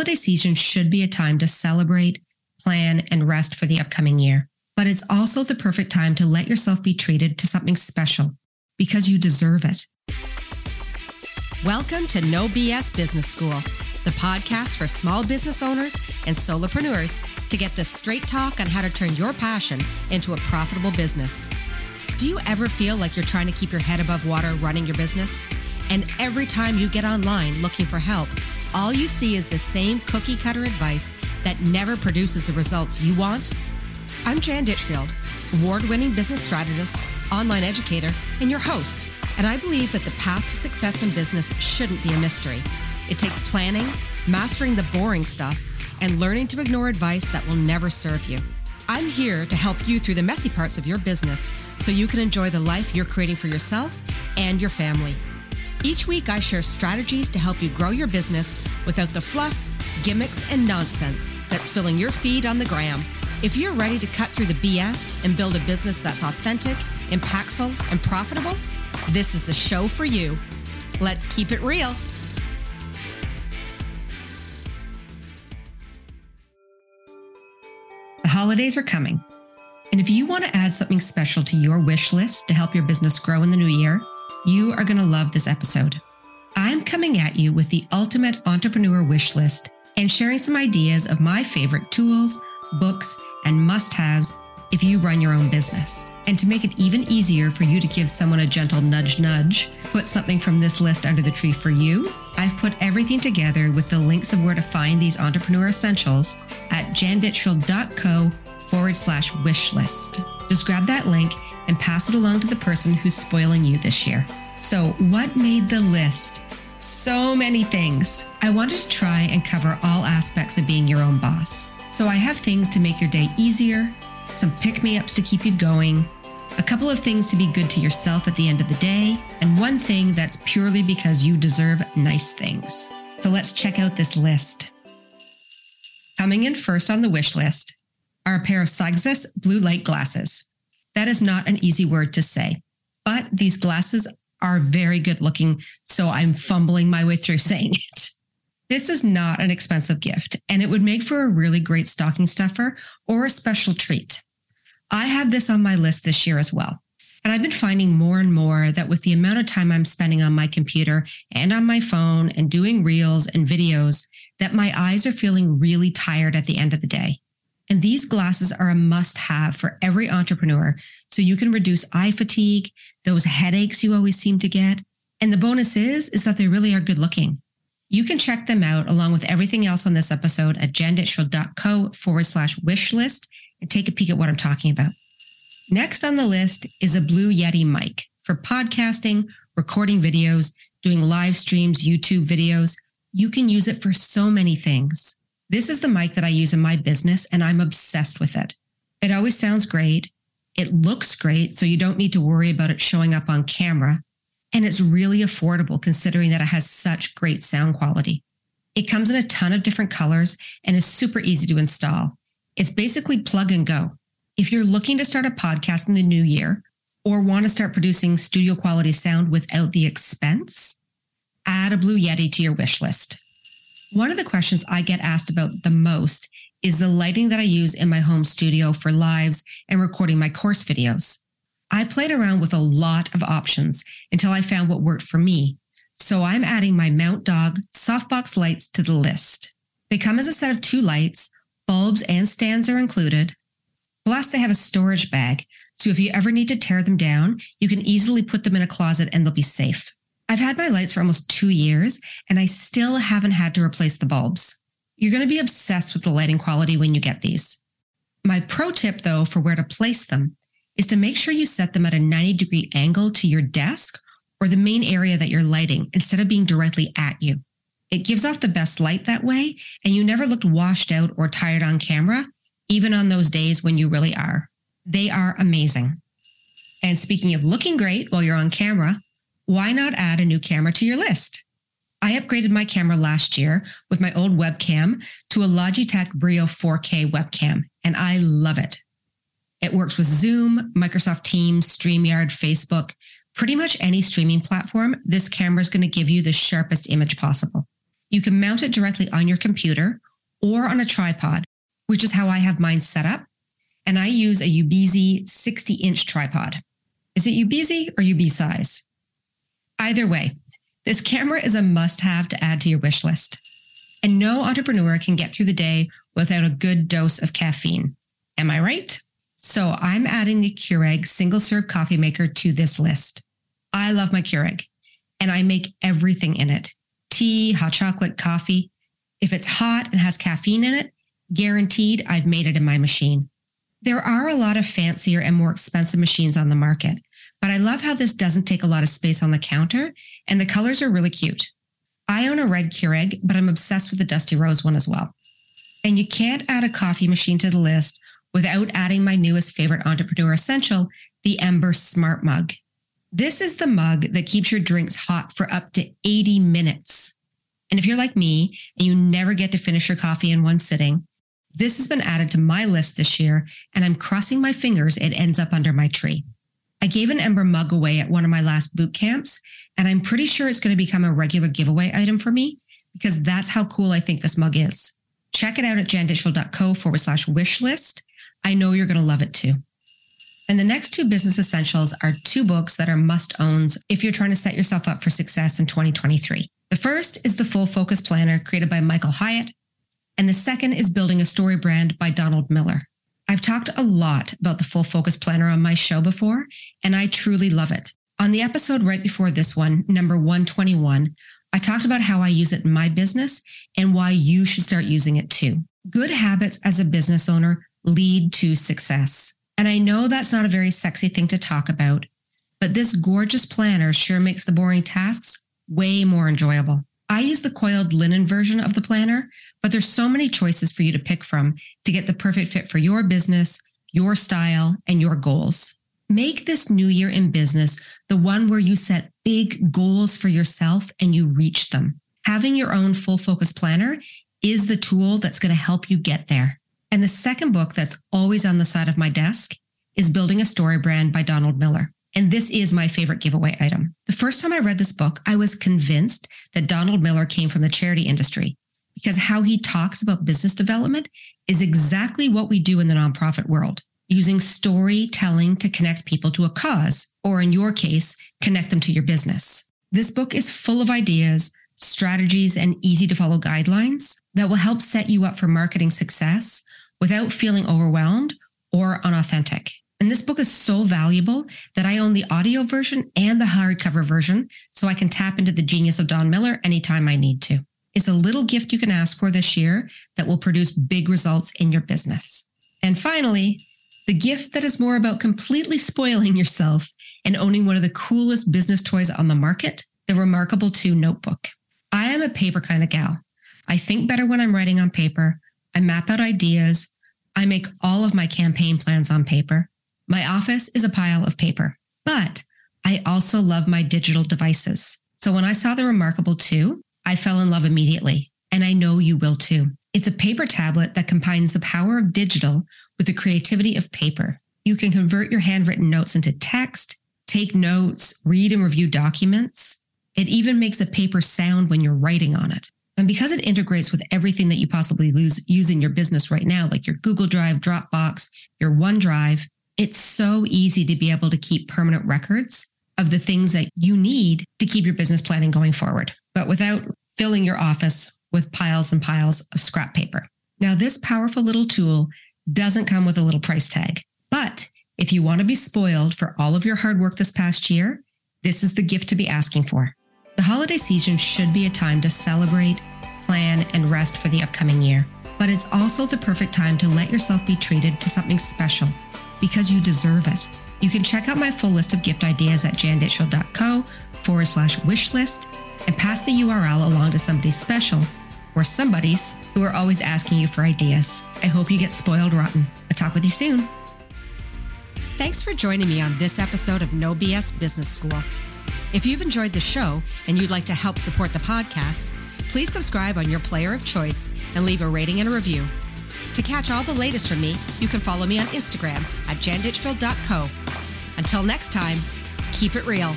holiday season should be a time to celebrate, plan, and rest for the upcoming year. But it's also the perfect time to let yourself be treated to something special because you deserve it. Welcome to No BS Business School, the podcast for small business owners and solopreneurs to get the straight talk on how to turn your passion into a profitable business. Do you ever feel like you're trying to keep your head above water running your business? And every time you get online looking for help, all you see is the same cookie cutter advice that never produces the results you want? I'm Jan Ditchfield, award winning business strategist, online educator, and your host. And I believe that the path to success in business shouldn't be a mystery. It takes planning, mastering the boring stuff, and learning to ignore advice that will never serve you. I'm here to help you through the messy parts of your business so you can enjoy the life you're creating for yourself and your family. Each week, I share strategies to help you grow your business without the fluff, gimmicks, and nonsense that's filling your feed on the gram. If you're ready to cut through the BS and build a business that's authentic, impactful, and profitable, this is the show for you. Let's keep it real. The holidays are coming. And if you want to add something special to your wish list to help your business grow in the new year, you are going to love this episode. I'm coming at you with the ultimate entrepreneur wish list and sharing some ideas of my favorite tools, books, and must haves if you run your own business. And to make it even easier for you to give someone a gentle nudge nudge, put something from this list under the tree for you, I've put everything together with the links of where to find these entrepreneur essentials at janditchfield.co forward slash wish list. Just grab that link and pass it along to the person who's spoiling you this year. So, what made the list? So many things. I wanted to try and cover all aspects of being your own boss. So, I have things to make your day easier, some pick me ups to keep you going, a couple of things to be good to yourself at the end of the day, and one thing that's purely because you deserve nice things. So let's check out this list. Coming in first on the wish list are a pair of Sightglass blue light glasses. That is not an easy word to say, but these glasses are very good looking, so I'm fumbling my way through saying it. This is not an expensive gift, and it would make for a really great stocking stuffer or a special treat. I have this on my list this year as well. And I've been finding more and more that with the amount of time I'm spending on my computer and on my phone and doing reels and videos, that my eyes are feeling really tired at the end of the day. These glasses are a must have for every entrepreneur. So you can reduce eye fatigue, those headaches you always seem to get. And the bonus is, is that they really are good looking. You can check them out along with everything else on this episode at janditchfield.co forward slash wish list and take a peek at what I'm talking about. Next on the list is a Blue Yeti mic for podcasting, recording videos, doing live streams, YouTube videos. You can use it for so many things. This is the mic that I use in my business and I'm obsessed with it. It always sounds great. It looks great, so you don't need to worry about it showing up on camera and it's really affordable considering that it has such great sound quality. It comes in a ton of different colors and is super easy to install. It's basically plug and go. If you're looking to start a podcast in the new year or want to start producing studio quality sound without the expense, add a Blue Yeti to your wish list. One of the questions I get asked about the most is the lighting that I use in my home studio for lives and recording my course videos. I played around with a lot of options until I found what worked for me. So I'm adding my Mount Dog softbox lights to the list. They come as a set of two lights, bulbs and stands are included. Plus, they have a storage bag. So if you ever need to tear them down, you can easily put them in a closet and they'll be safe. I've had my lights for almost two years and I still haven't had to replace the bulbs. You're going to be obsessed with the lighting quality when you get these. My pro tip though for where to place them is to make sure you set them at a 90 degree angle to your desk or the main area that you're lighting instead of being directly at you. It gives off the best light that way, and you never looked washed out or tired on camera, even on those days when you really are. They are amazing. And speaking of looking great while you're on camera, why not add a new camera to your list? I upgraded my camera last year with my old webcam to a Logitech Brio 4K webcam, and I love it. It works with Zoom, Microsoft Teams, StreamYard, Facebook, pretty much any streaming platform. This camera is going to give you the sharpest image possible. You can mount it directly on your computer or on a tripod, which is how I have mine set up. And I use a Ubeezy 60 inch tripod. Is it Ubeezy or UBeesize? Either way, this camera is a must have to add to your wish list. And no entrepreneur can get through the day without a good dose of caffeine. Am I right? So I'm adding the Keurig single serve coffee maker to this list. I love my Keurig and I make everything in it tea, hot chocolate, coffee. If it's hot and has caffeine in it, guaranteed I've made it in my machine. There are a lot of fancier and more expensive machines on the market, but I love how this doesn't take a lot of space on the counter and the colors are really cute. I own a red Keurig, but I'm obsessed with the Dusty Rose one as well. And you can't add a coffee machine to the list without adding my newest favorite entrepreneur essential, the Ember Smart Mug. This is the mug that keeps your drinks hot for up to 80 minutes. And if you're like me and you never get to finish your coffee in one sitting, this has been added to my list this year, and I'm crossing my fingers it ends up under my tree. I gave an Ember mug away at one of my last boot camps, and I'm pretty sure it's going to become a regular giveaway item for me because that's how cool I think this mug is. Check it out at janditchfield.co forward slash wish list. I know you're going to love it too. And the next two business essentials are two books that are must owns if you're trying to set yourself up for success in 2023. The first is The Full Focus Planner, created by Michael Hyatt. And the second is Building a Story Brand by Donald Miller. I've talked a lot about the Full Focus Planner on my show before, and I truly love it. On the episode right before this one, number 121, I talked about how I use it in my business and why you should start using it too. Good habits as a business owner lead to success. And I know that's not a very sexy thing to talk about, but this gorgeous planner sure makes the boring tasks way more enjoyable. I use the coiled linen version of the planner, but there's so many choices for you to pick from to get the perfect fit for your business, your style, and your goals. Make this new year in business the one where you set big goals for yourself and you reach them. Having your own full focus planner is the tool that's going to help you get there. And the second book that's always on the side of my desk is Building a Story Brand by Donald Miller. And this is my favorite giveaway item. The first time I read this book, I was convinced that Donald Miller came from the charity industry because how he talks about business development is exactly what we do in the nonprofit world, using storytelling to connect people to a cause, or in your case, connect them to your business. This book is full of ideas, strategies, and easy to follow guidelines that will help set you up for marketing success without feeling overwhelmed or unauthentic. And this book is so valuable that I own the audio version and the hardcover version so I can tap into the genius of Don Miller anytime I need to. It's a little gift you can ask for this year that will produce big results in your business. And finally, the gift that is more about completely spoiling yourself and owning one of the coolest business toys on the market, the Remarkable 2 Notebook. I am a paper kind of gal. I think better when I'm writing on paper. I map out ideas. I make all of my campaign plans on paper. My office is a pile of paper, but I also love my digital devices. So when I saw the Remarkable 2, I fell in love immediately, and I know you will too. It's a paper tablet that combines the power of digital with the creativity of paper. You can convert your handwritten notes into text, take notes, read and review documents. It even makes a paper sound when you're writing on it. And because it integrates with everything that you possibly lose, use in your business right now, like your Google Drive, Dropbox, your OneDrive, it's so easy to be able to keep permanent records of the things that you need to keep your business planning going forward, but without filling your office with piles and piles of scrap paper. Now, this powerful little tool doesn't come with a little price tag, but if you want to be spoiled for all of your hard work this past year, this is the gift to be asking for. The holiday season should be a time to celebrate, plan, and rest for the upcoming year. But it's also the perfect time to let yourself be treated to something special because you deserve it. You can check out my full list of gift ideas at janditchfield.co forward slash wish list and pass the URL along to somebody special or somebody's who are always asking you for ideas. I hope you get spoiled rotten. I'll talk with you soon. Thanks for joining me on this episode of No BS Business School. If you've enjoyed the show and you'd like to help support the podcast, please subscribe on your player of choice and leave a rating and a review. To catch all the latest from me, you can follow me on Instagram at janditchfield.co. Until next time, keep it real.